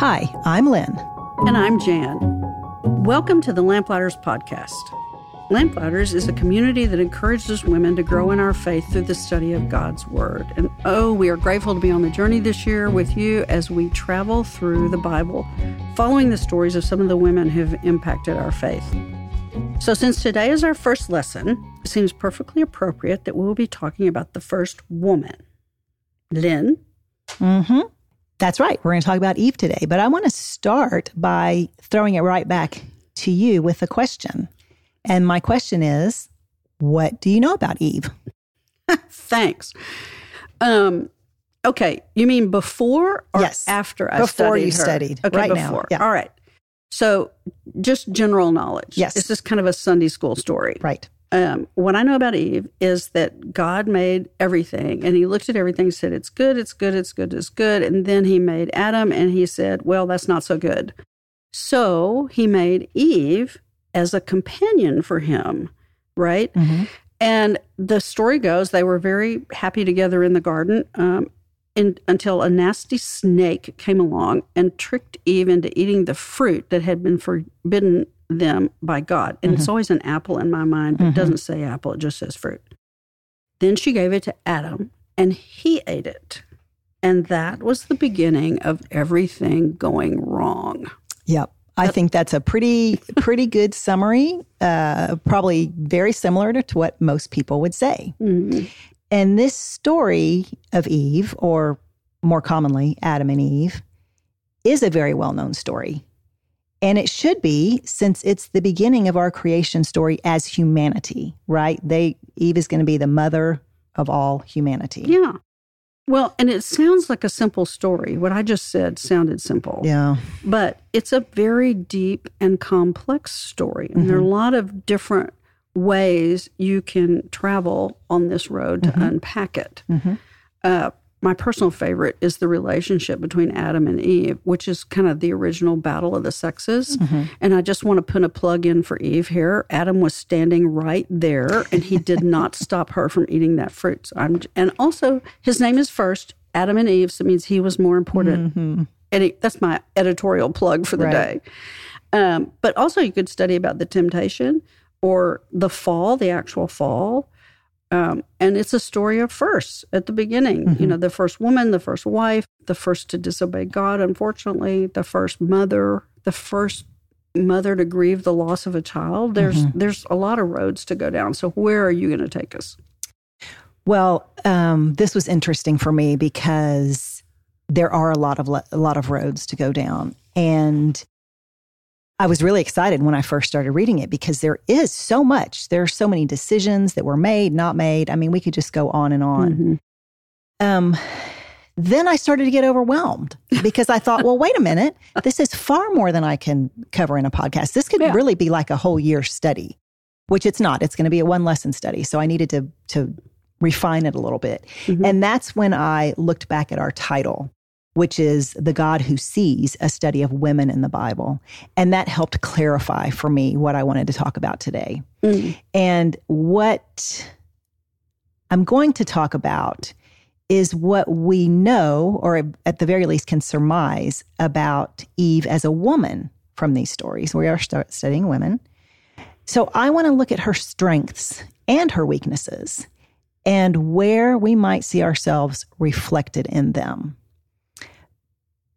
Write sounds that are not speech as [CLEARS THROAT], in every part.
Hi, I'm Lynn. And I'm Jan. Welcome to the Lamplighters Podcast. Lamplighters is a community that encourages women to grow in our faith through the study of God's Word. And oh, we are grateful to be on the journey this year with you as we travel through the Bible, following the stories of some of the women who've impacted our faith. So, since today is our first lesson, it seems perfectly appropriate that we will be talking about the first woman. Lynn? Mm hmm. That's right. We're going to talk about Eve today, but I want to start by throwing it right back to you with a question. And my question is what do you know about Eve? [LAUGHS] Thanks. Um, okay, you mean before or yes. after I before studied you her? studied? Okay, right before. now. Yeah. All right. So, just general knowledge. Yes. This is kind of a Sunday school story. Right. Um, what I know about Eve is that God made everything and he looked at everything and said, It's good, it's good, it's good, it's good. And then he made Adam and he said, Well, that's not so good. So he made Eve as a companion for him, right? Mm-hmm. And the story goes they were very happy together in the garden um, in, until a nasty snake came along and tricked Eve into eating the fruit that had been forbidden them by God. And it's always an apple in my mind, but it doesn't say apple, it just says fruit. Then she gave it to Adam and he ate it. And that was the beginning of everything going wrong. Yep. I think that's a pretty [LAUGHS] pretty good summary. Uh, probably very similar to what most people would say. Mhm. And this story of Eve, or more commonly Adam and Eve, is a very well known story. And it should be since it's the beginning of our creation story as humanity, right? They Eve is going to be the mother of all humanity. Yeah. Well, and it sounds like a simple story. What I just said sounded simple. Yeah. But it's a very deep and complex story. And there are a mm-hmm. lot of different ways you can travel on this road to mm-hmm. unpack it. Mm-hmm. Uh, my personal favorite is the relationship between Adam and Eve, which is kind of the original battle of the sexes. And I just want to put a plug in for Eve here. Adam was standing right there, and he did not [LAUGHS] stop her from eating that fruit. So I'm, and also, his name is first Adam and Eve, so it means he was more important. And he, that's my editorial plug for the Right. day. Um, but also, you could study about the temptation or the fall, the actual fall. Um, and it's a story of firsts at the beginning. You know, the first woman, the first wife, the first to disobey God, unfortunately, the first mother, the first mother to grieve the loss of a child. There's there's a lot of roads to go down. So where are you going to take us? Well, um, this was interesting for me because there are a lot of le- a lot of roads to go down, and I was really excited when I first started reading it because there is so much. There are so many decisions that were made, not made. I mean, we could just go on and on. Mhm. Um, then I started to get overwhelmed because I thought, well, wait a minute, this is far more than I can cover in a podcast. This could Yeah. really be like a whole year study, which it's not. It's going to be a one lesson study. So I needed to to refine it a little bit. Mhm. And that's when I looked back at our title, which is The God Who Sees, a study of women in the Bible. And that helped clarify for me what I wanted to talk about today. Mm. And what I'm going to talk about is what we know, or at the very least can surmise, about Eve as a woman from these stories. We are stu- studying women. So I want to look at her strengths and her weaknesses and where we might see ourselves reflected in them.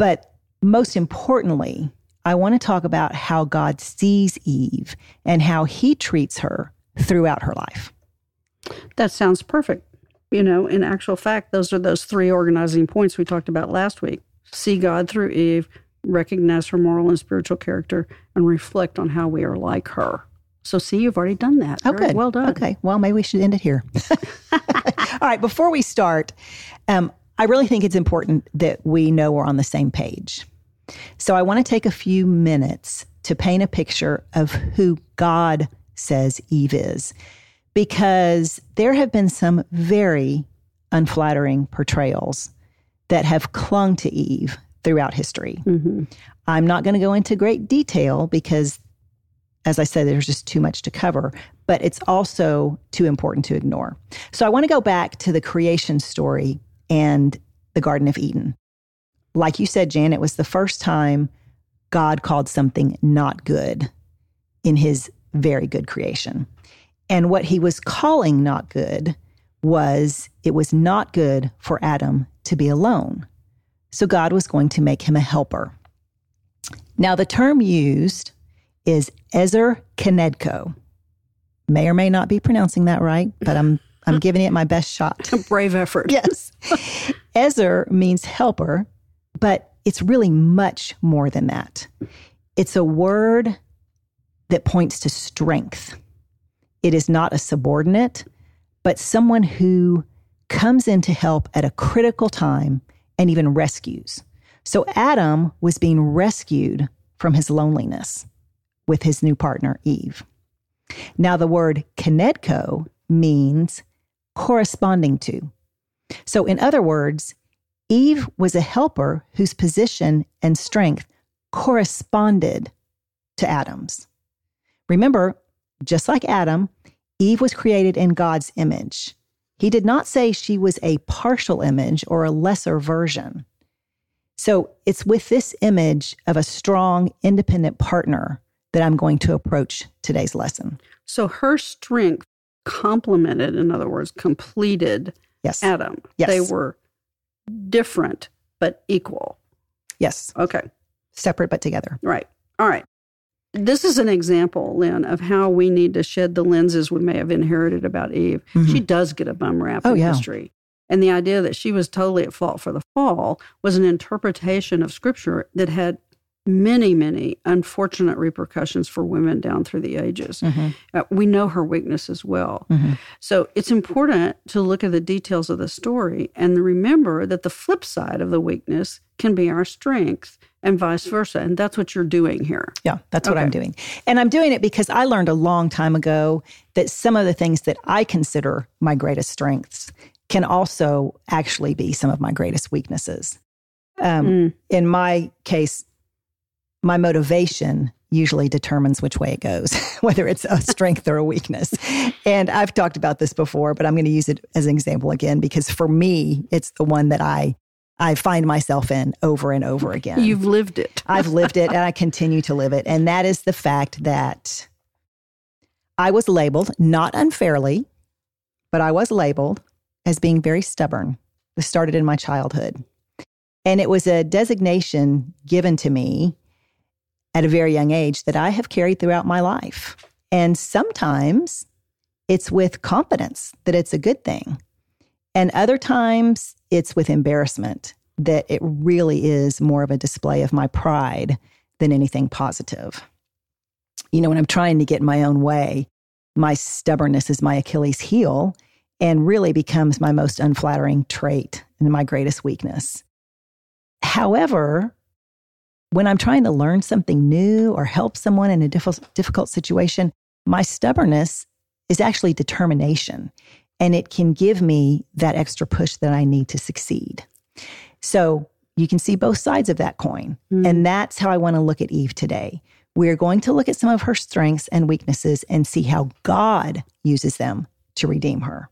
But most importantly, I want to talk about how God sees Eve and how he treats her throughout her life. That sounds perfect. You know, in actual fact, those are those three organizing points we talked about last week. See God through Eve, recognize her moral and spiritual character, and reflect on how we are like her. So, see, you've already done that. Oh, Very good. Well done. Okay. Well, maybe we should end it here. [LAUGHS] All right. Before we start, um, I really think it's important that we know we're on the same page. So I want to take a few minutes to paint a picture of who God says Eve is, because there have been some very unflattering portrayals that have clung to Eve throughout history. Mhm. I'm not going to go into great detail because, as I said, there's just too much to cover, but it's also too important to ignore. So I want to go back to the creation story and the Garden of Eden. like you said, Jan, it was the first time God called something not good in his very good creation. And what he was calling not good was it was not good for Adam to be alone. So God was going to make him a helper. Now, the term used is Ezer Kenedko. May or may not be pronouncing that right, but [LAUGHS] I'm I'm giving it my best shot. [LAUGHS] A brave effort. yes. [LAUGHS] Ezer means helper, but it's really much more than that. It's a word that points to strength. It is not a subordinate, but someone who comes in to help at a critical time and even rescues. So Adam was being rescued from his loneliness with his new partner, Eve. Now, the word kenedko means corresponding to. So, in other words, Eve was a helper whose position and strength corresponded to Adam's. Remember, just like Adam, Eve was created in God's image. He did not say she was a partial image or a lesser version. So it's with this image of a strong, independent partner that I'm going to approach today's lesson. So her strength complemented, in other words, completed yes. Adam. Yes. They were different but equal. Yes. Okay. Separate but together. Right. All right. This is an example, Lynn, of how we need to shed the lenses we may have inherited about Eve. Mm-hmm. She does get a bum rap oh, in yeah. history. And the idea that she was totally at fault for the fall was an interpretation of scripture that had many, many unfortunate repercussions for women down through the ages. Mm-hmm. Uh, we know her weakness as well. Mm-hmm. So it's important to look at the details of the story and remember that the flip side of the weakness can be our strength and vice versa. And that's what you're doing here. Yeah, that's what. I'm doing. And I'm doing it because I learned a long time ago that some of the things that I consider my greatest strengths can also actually be some of my greatest weaknesses. Um, mm. In my case, my motivation usually determines which way it goes, [LAUGHS] whether it's a strength or a weakness. And I've talked about this before, but I'm going to use it as an example again because for me, it's the one that I I find myself in over and over again. You've lived it. [LAUGHS] I've lived it and I continue to live it. And that is the fact that I was labeled, not unfairly, but I was labeled as being very stubborn. This started in my childhood. And it was a designation given to me at a very young age that I have carried throughout my life. And sometimes it's with confidence that it's a good thing. And other times it's with embarrassment that it really is more of a display of my pride than anything positive. You know, when I'm trying to get my own way, my stubbornness is my Achilles heel and really becomes my most unflattering trait and my greatest weakness. However, when I'm trying to learn something new or help someone in a difficult situation, my stubbornness is actually determination and it can give me that extra push that I need to succeed. So you can see both sides of that coin. Mm. And that's how I want to look at Eve today. We're going to look at some of her strengths and weaknesses and see how God uses them to redeem her.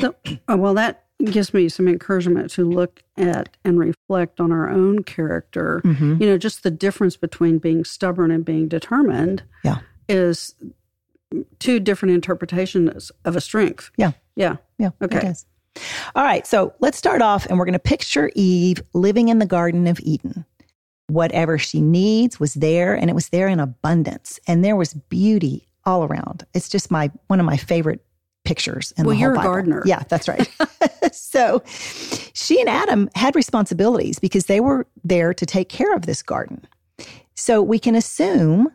So, [CLEARS THROAT] oh, well, that gives me some encouragement to look at and reflect on our own character. Mm-hmm. You know, just the difference between being stubborn and being determined yeah. is two different interpretations of a strength. Yeah. Yeah. Yeah. Okay. All right. So let's start off and we're going to picture Eve living in the Garden of Eden. Whatever she needs was there and it was there in abundance and there was beauty all around. It's just my one of my favorite pictures in well, you're Bible. a gardener. Yeah, that's right. [LAUGHS] [LAUGHS] so she and Adam had responsibilities because they were there to take care of this garden. So we can assume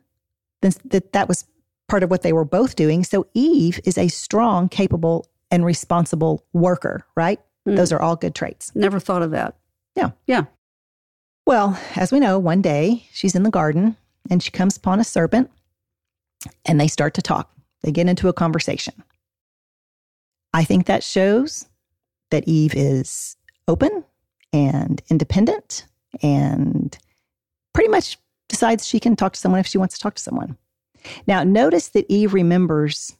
that that was part of what they were both doing. So Eve is a strong, capable, and responsible worker, right? Mm. Those are all good traits. Never thought of that. Yeah. Yeah. Well, as we know, one day she's in the garden and she comes upon a serpent and they start to talk. They get into a conversation. I think that shows that Eve is open and independent and pretty much decides she can talk to someone if she wants to talk to someone. Now, notice that Eve remembers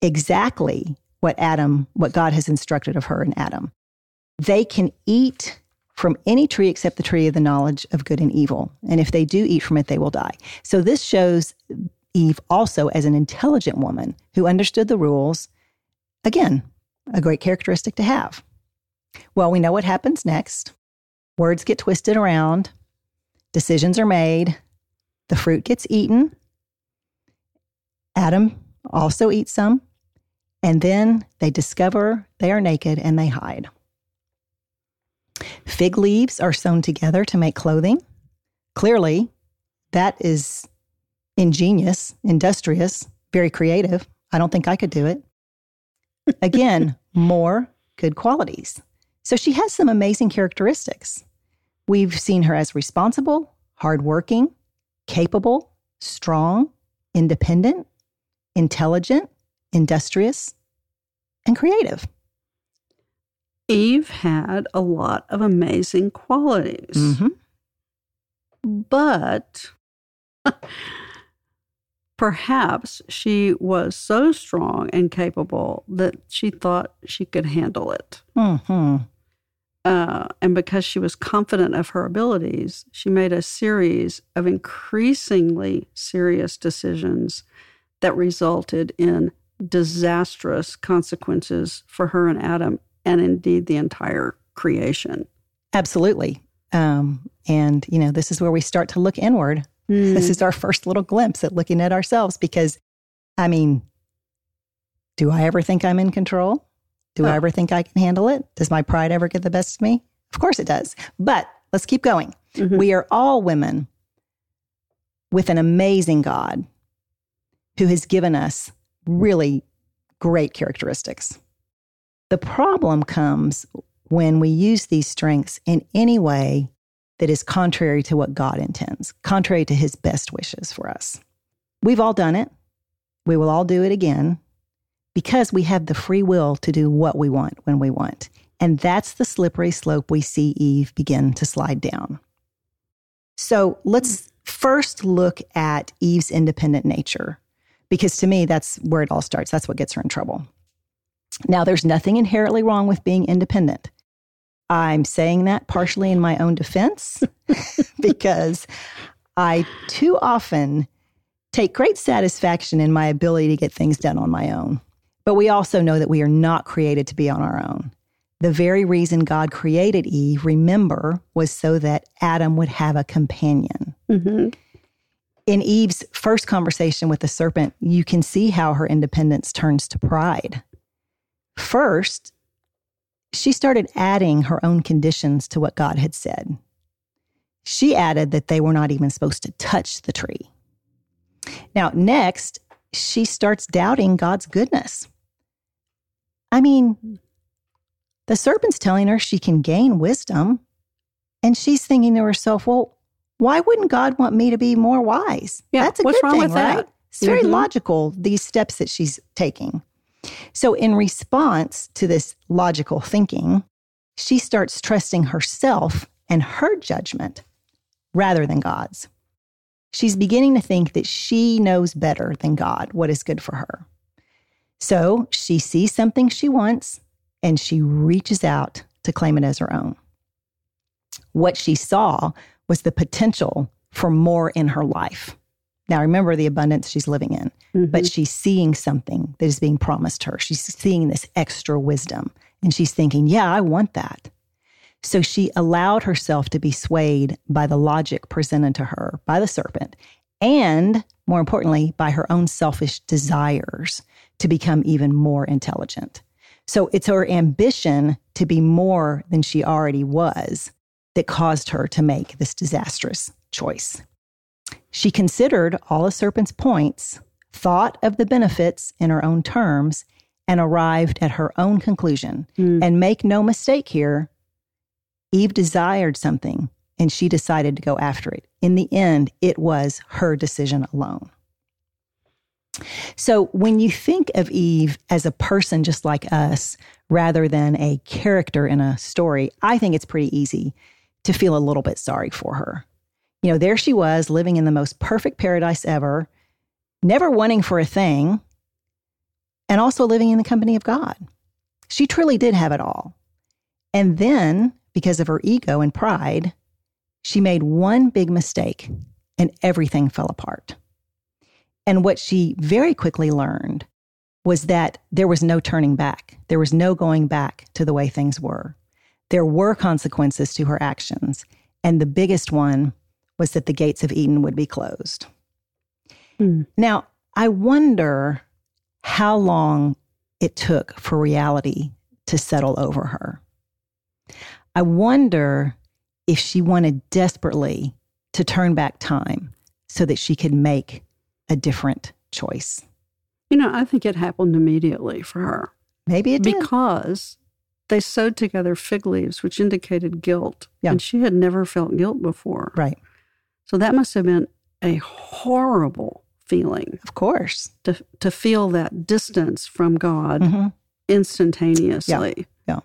exactly what Adam, what God has instructed of her and Adam. They can eat from any tree except the tree of the knowledge of good and evil. And if they do eat from it, they will die. So this shows Eve also as an intelligent woman who understood the rules. Again, a great characteristic to have. Well, we know what happens next. Words get twisted around, decisions are made, the fruit gets eaten. Adam also eats some, and then they discover they are naked and they hide. Fig leaves are sewn together to make clothing. Clearly, that is ingenious, industrious, very creative. I don't think I could do it. Again, more good qualities. So she has some amazing characteristics. We've seen her as responsible, hardworking, capable, strong, independent, intelligent, industrious, and creative. Eve had a lot of amazing qualities. Mm-hmm. But [LAUGHS] perhaps she was so strong and capable that she thought she could handle it. Mm-hmm. Uh, and because she was confident of her abilities, she made a series of increasingly serious decisions that resulted in disastrous consequences for her and Adam, and indeed the entire creation. Absolutely. Um, and, you know, this is where we start to look inward. Mm. This is our first little glimpse at looking at ourselves because, I mean, do I ever think I'm in control? Do oh. I ever think I can handle it? Does my pride ever get the best of me? Of course it does. But let's keep going. Mm-hmm. We are all women with an amazing God who has given us really great characteristics. The problem comes when we use these strengths in any way that is contrary to what God intends, contrary to his best wishes for us. We've all done it. We will all do it again because we have the free will to do what we want when we want. And that's the slippery slope we see Eve begin to slide down. So let's first look at Eve's independent nature, because to me, that's where it all starts. That's what gets her in trouble. Now, there's nothing inherently wrong with being independent. I'm saying that partially in my own defense [LAUGHS] because I too often take great satisfaction in my ability to get things done on my own. But we also know that we are not created to be on our own. The very reason God created Eve, remember, was so that Adam would have a companion. Mm-hmm. In Eve's first conversation with the serpent, you can see how her independence turns to pride. First, she started adding her own conditions to what God had said. She added that they were not even supposed to touch the tree. Now, next, she starts doubting God's goodness. I mean, the serpent's telling her she can gain wisdom. And she's thinking to herself, well, why wouldn't God want me to be more wise? Yeah, That's a what's good wrong thing, with that? right? It's very Mhm. logical, these steps that she's taking. So, in response to this logical thinking, she starts trusting herself and her judgment rather than God's. She's beginning to think that she knows better than God what is good for her. So she sees something she wants and she reaches out to claim it as her own. What she saw was the potential for more in her life. Now, remember the abundance she's living in, Mhm. but she's seeing something that is being promised her. She's seeing this extra wisdom and she's thinking, yeah, I want that. So she allowed herself to be swayed by the logic presented to her by the serpent and, more importantly, by her own selfish desires to become even more intelligent. So it's her ambition to be more than she already was that caused her to make this disastrous choice. She considered all the serpent's points, thought of the benefits in her own terms, and arrived at her own conclusion. Mm. And make no mistake here, Eve desired something and she decided to go after it. In the end, it was her decision alone. So when you think of Eve as a person just like us rather than a character in a story, I think it's pretty easy to feel a little bit sorry for her. You know, there she was living in the most perfect paradise ever, never wanting for a thing, and also living in the company of God. She truly did have it all. And then, because of her ego and pride, she made one big mistake and everything fell apart. And what she very quickly learned was that there was no turning back. There was no going back to the way things were. There were consequences to her actions. And the biggest one was that the gates of Eden would be closed. Hmm. Now, I wonder how long it took for reality to settle over her. I wonder if she wanted desperately to turn back time so that she could make a different choice. You know, I think it happened immediately for her. Maybe it did. Because they sewed together fig leaves, which indicated guilt. Yeah. And she had never felt guilt before. Right. So that must have been a horrible feeling. Of course. To, to feel that distance from God mm-hmm. instantaneously. Yeah.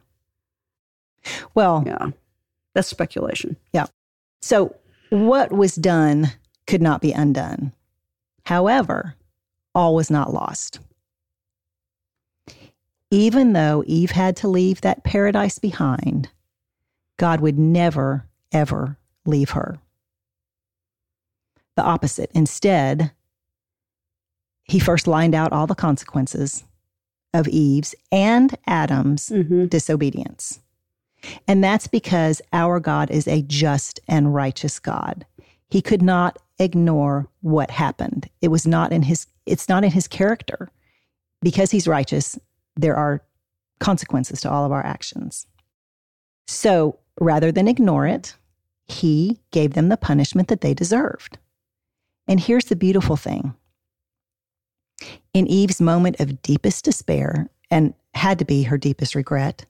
yeah. Well, yeah. That's speculation. Yeah. So what was done could not be undone. However, all was not lost. Even though Eve had to leave that paradise behind, God would never, ever leave her. The opposite. Instead, he first lined out all the consequences of Eve's and Adam's mm-hmm. disobedience. And that's because our God is a just and righteous God. He could not ignore what happened. It was not in his it's not in his character. Because he's righteous, there are consequences to all of our actions. So, rather than ignore it, he gave them the punishment that they deserved. And here's the beautiful thing. In Eve's moment of deepest despair, and had to be her deepest regret,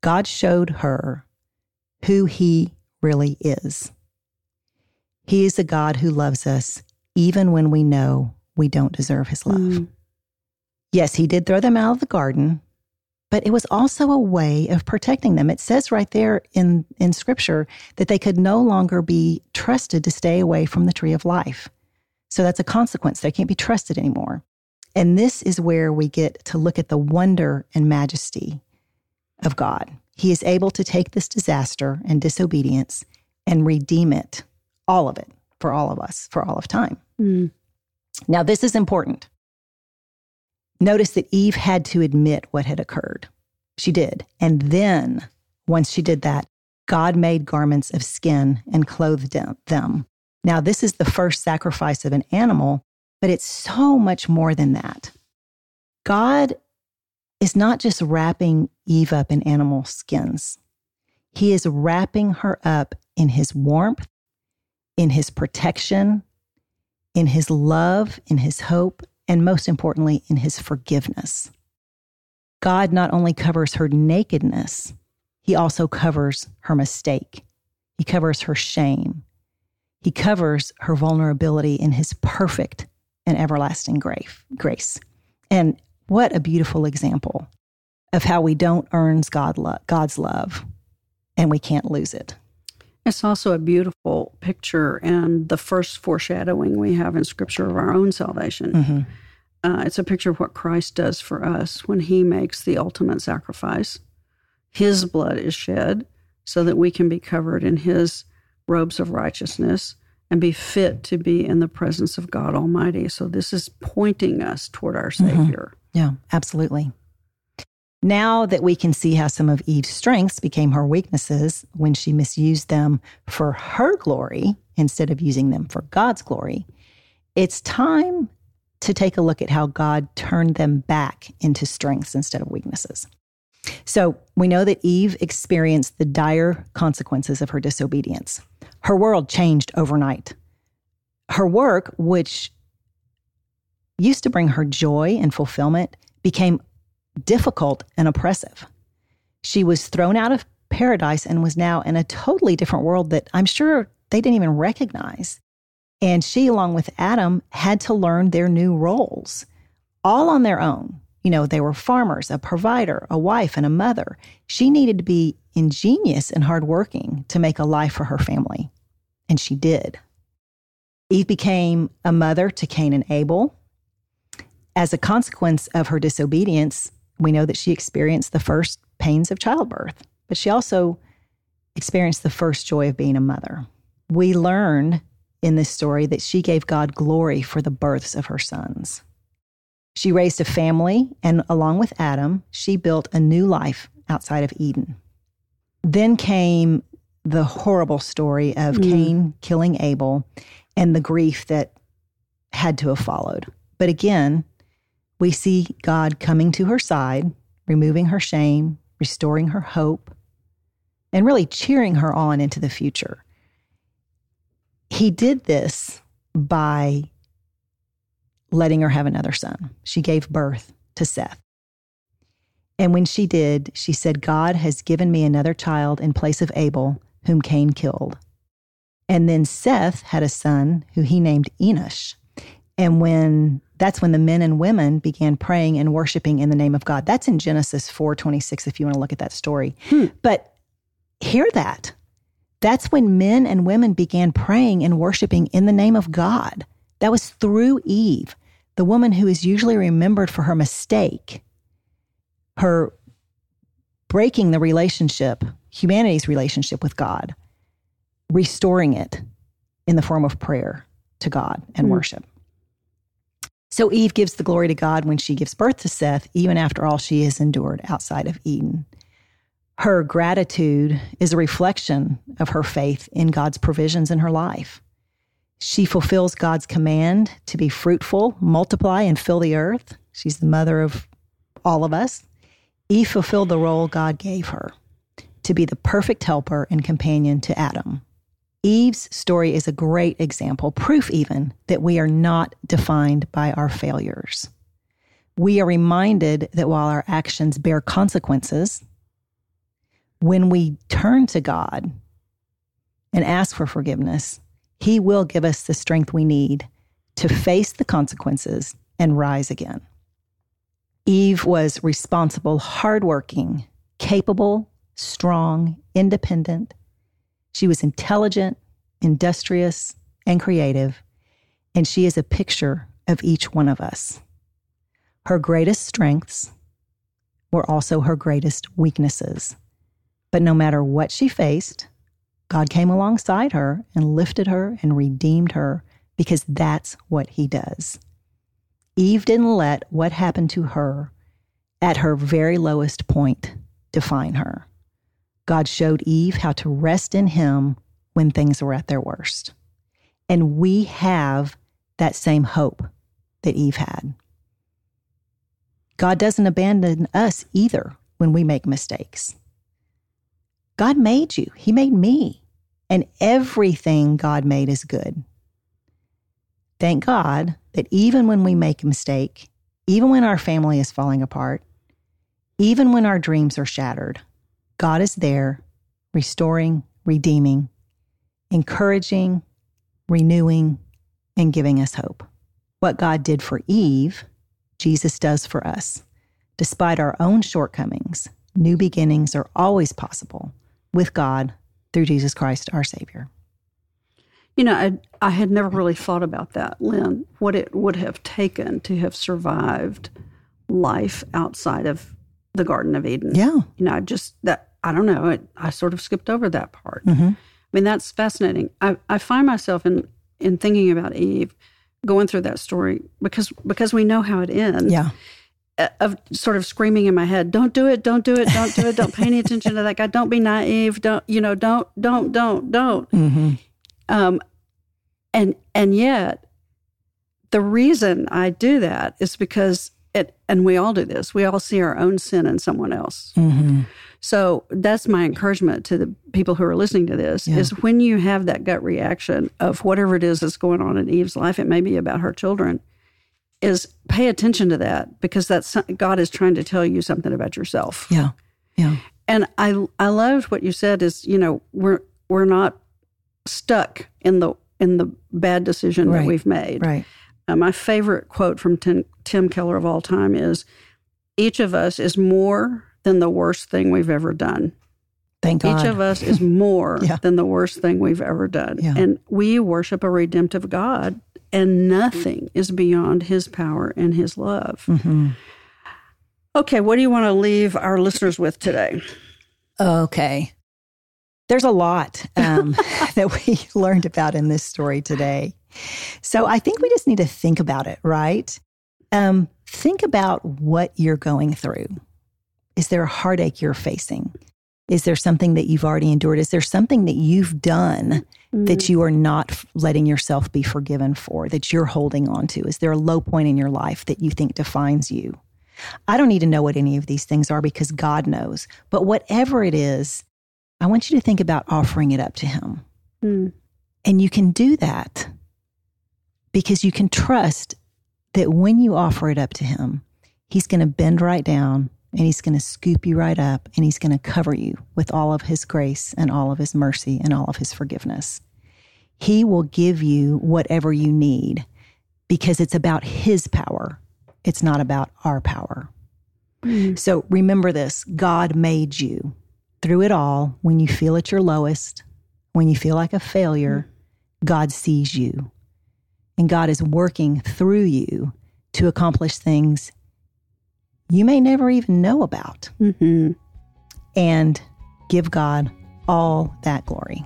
God showed her who he really is. He is a God who loves us even when we know we don't deserve his love. Mm. Yes, he did throw them out of the garden, but it was also a way of protecting them. It says right there in, in scripture that they could no longer be trusted to stay away from the tree of life. So that's a consequence. They can't be trusted anymore. And this is where we get to look at the wonder and majesty of God. He is able to take this disaster and disobedience and redeem it, all of it, for all of us, for all of time. Mm. Now, this is important. Notice that Eve had to admit what had occurred. She did. And then, once she did that, God made garments of skin and clothed them. Now, this is the first sacrifice of an animal, but it's so much more than that. God is not just wrapping Eve up in animal skins, He is wrapping her up in His warmth, in His protection, in His love, in His hope, and most importantly, in His forgiveness. God not only covers her nakedness, He also covers her mistake. He covers her shame. He covers her vulnerability in His perfect and everlasting grace. And what a beautiful example of how we don't earn God's love and we can't lose it. It's also a beautiful picture and the first foreshadowing we have in Scripture of our own salvation. Mm-hmm. Uh, it's a picture of what Christ does for us when he makes the ultimate sacrifice. His blood is shed so that we can be covered in his robes of righteousness and be fit to be in the presence of God Almighty. So this is pointing us toward our mm-hmm. Savior. Mm-hmm. Yeah, absolutely. Now that we can see how some of Eve's strengths became her weaknesses when she misused them for her glory instead of using them for God's glory, it's time to take a look at how God turned them back into strengths instead of weaknesses. So we know that Eve experienced the dire consequences of her disobedience. Her world changed overnight. Her work, which used to bring her joy and fulfillment, became difficult and oppressive. She was thrown out of paradise and was now in a totally different world that I'm sure they didn't even recognize. And she, along with Adam, had to learn their new roles all on their own. You know, they were farmers, a provider, a wife, and a mother. She needed to be ingenious and hardworking to make a life for her family. And she did. Eve became a mother to Cain and Abel. As a consequence of her disobedience, we know that she experienced the first pains of childbirth, but she also experienced the first joy of being a mother. We learn in this story that she gave God glory for the births of her sons. She raised a family, and along with Adam, she built a new life outside of Eden. Then came the horrible story of mm. Cain killing Abel and the grief that had to have followed. But again, we see God coming to her side, removing her shame, restoring her hope, and really cheering her on into the future. He did this by letting her have another son. She gave birth to Seth. And when she did, she said, God has given me another child in place of Abel, whom Cain killed. And then Seth had a son who he named Enosh. And when that's when the men and women began praying and worshiping in the name of God. That's in Genesis 4:26 if you want to look at that story. Hmm. But hear that. That's when men and women began praying and worshiping in the name of God. That was through Eve, the woman who is usually remembered for her mistake, her breaking the relationship, humanity's relationship with God, restoring it in the form of prayer to God and mm. worship. So Eve gives the glory to God when she gives birth to Seth, even after all she has endured outside of Eden. Her gratitude is a reflection of her faith in God's provisions in her life. She fulfills God's command to be fruitful, multiply, and fill the earth. She's the mother of all of us. Eve fulfilled the role God gave her to be the perfect helper and companion to Adam. Eve's story is a great example, proof even, that we are not defined by our failures. We are reminded that while our actions bear consequences, when we turn to God and ask for forgiveness, He will give us the strength we need to face the consequences and rise again. Eve was responsible, hardworking, capable, strong, independent. She was intelligent, industrious, and creative, and she is a picture of each one of us. Her greatest strengths were also her greatest weaknesses. But no matter what she faced, God came alongside her and lifted her and redeemed her because that's what he does. Eve didn't let what happened to her at her very lowest point define her. God showed Eve how to rest in him when things were at their worst. And we have that same hope that Eve had. God doesn't abandon us either when we make mistakes. God made you, He made me, and everything God made is good. Thank God that even when we make a mistake, even when our family is falling apart, even when our dreams are shattered, God is there, restoring, redeeming, encouraging, renewing, and giving us hope. What God did for Eve, Jesus does for us. Despite our own shortcomings, new beginnings are always possible with God through Jesus Christ, our Savior. You know, I, I had never really thought about that, Lynn, what it would have taken to have survived life outside of the Garden of Eden. Yeah. You know, I just, that, I don't know, it, I sort of skipped over that part. Mm-hmm. I mean, that's fascinating. I, I find myself in, in thinking about Eve going through that story because because we know how it ends. Yeah. Uh, of sort of screaming in my head, "Don't do it! Don't do it! Don't do it! Don't pay any [LAUGHS] attention to that guy! Don't be naive! Don't you know? Don't don't don't don't." Mm-hmm. Um, and and yet, the reason I do that is because it, and we all do this. We all see our own sin in someone else. Mm-hmm. So that's my encouragement to the people who are listening to this: yeah. is when you have that gut reaction of whatever it is that's going on in Eve's life, it may be about her children is pay attention to that because that's God is trying to tell you something about yourself. Yeah. Yeah. And I I loved what you said is, you know, we're we're not stuck in the in the bad decision right. that we've made. Right. Uh, my favorite quote from Tim, Tim Keller of all time is each of us is more than the worst thing we've ever done. Thank God. Each of us is [LAUGHS] more yeah. than the worst thing we've ever done. Yeah. And we worship a redemptive God and nothing is beyond his power and his love. Mm-hmm. Okay, what do you want to leave our listeners with today? Okay. There's a lot um, [LAUGHS] [LAUGHS] that we learned about in this story today. So I think we just need to think about it, right? Um, think about what you're going through. Is there a heartache you're facing? Is there something that you've already endured? Is there something that you've done mm. that you are not letting yourself be forgiven for, that you're holding on to? Is there a low point in your life that you think defines you? I don't need to know what any of these things are because God knows. But whatever it is, I want you to think about offering it up to Him. Mm. And you can do that because you can trust that when you offer it up to Him, He's going to bend right down and He's going to scoop you right up and He's going to cover you with all of His grace and all of His mercy and all of His forgiveness. He will give you whatever you need because it's about His power. It's not about our power. Mm. So remember this God made you through it all. When you feel at your lowest, when you feel like a failure, mm. God sees you. And God is working through you to accomplish things you may never even know about. Mm-hmm. And give God all that glory.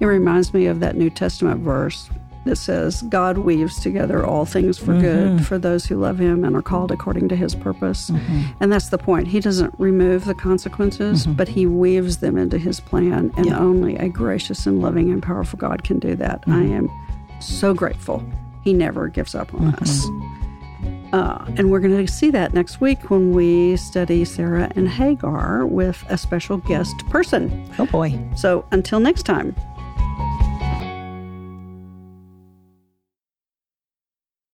It reminds me of that New Testament verse that says, God weaves together all things for mm-hmm. good for those who love him and are called according to his purpose. Mm-hmm. And that's the point. He doesn't remove the consequences, mm-hmm. but he weaves them into his plan. And only a gracious and loving and powerful God can do that. I mm-hmm. am so grateful. He never gives up on us. Uh, and we're going to see that next week when we study Sarah and Hagar with a special guest person. Oh boy. So until next time.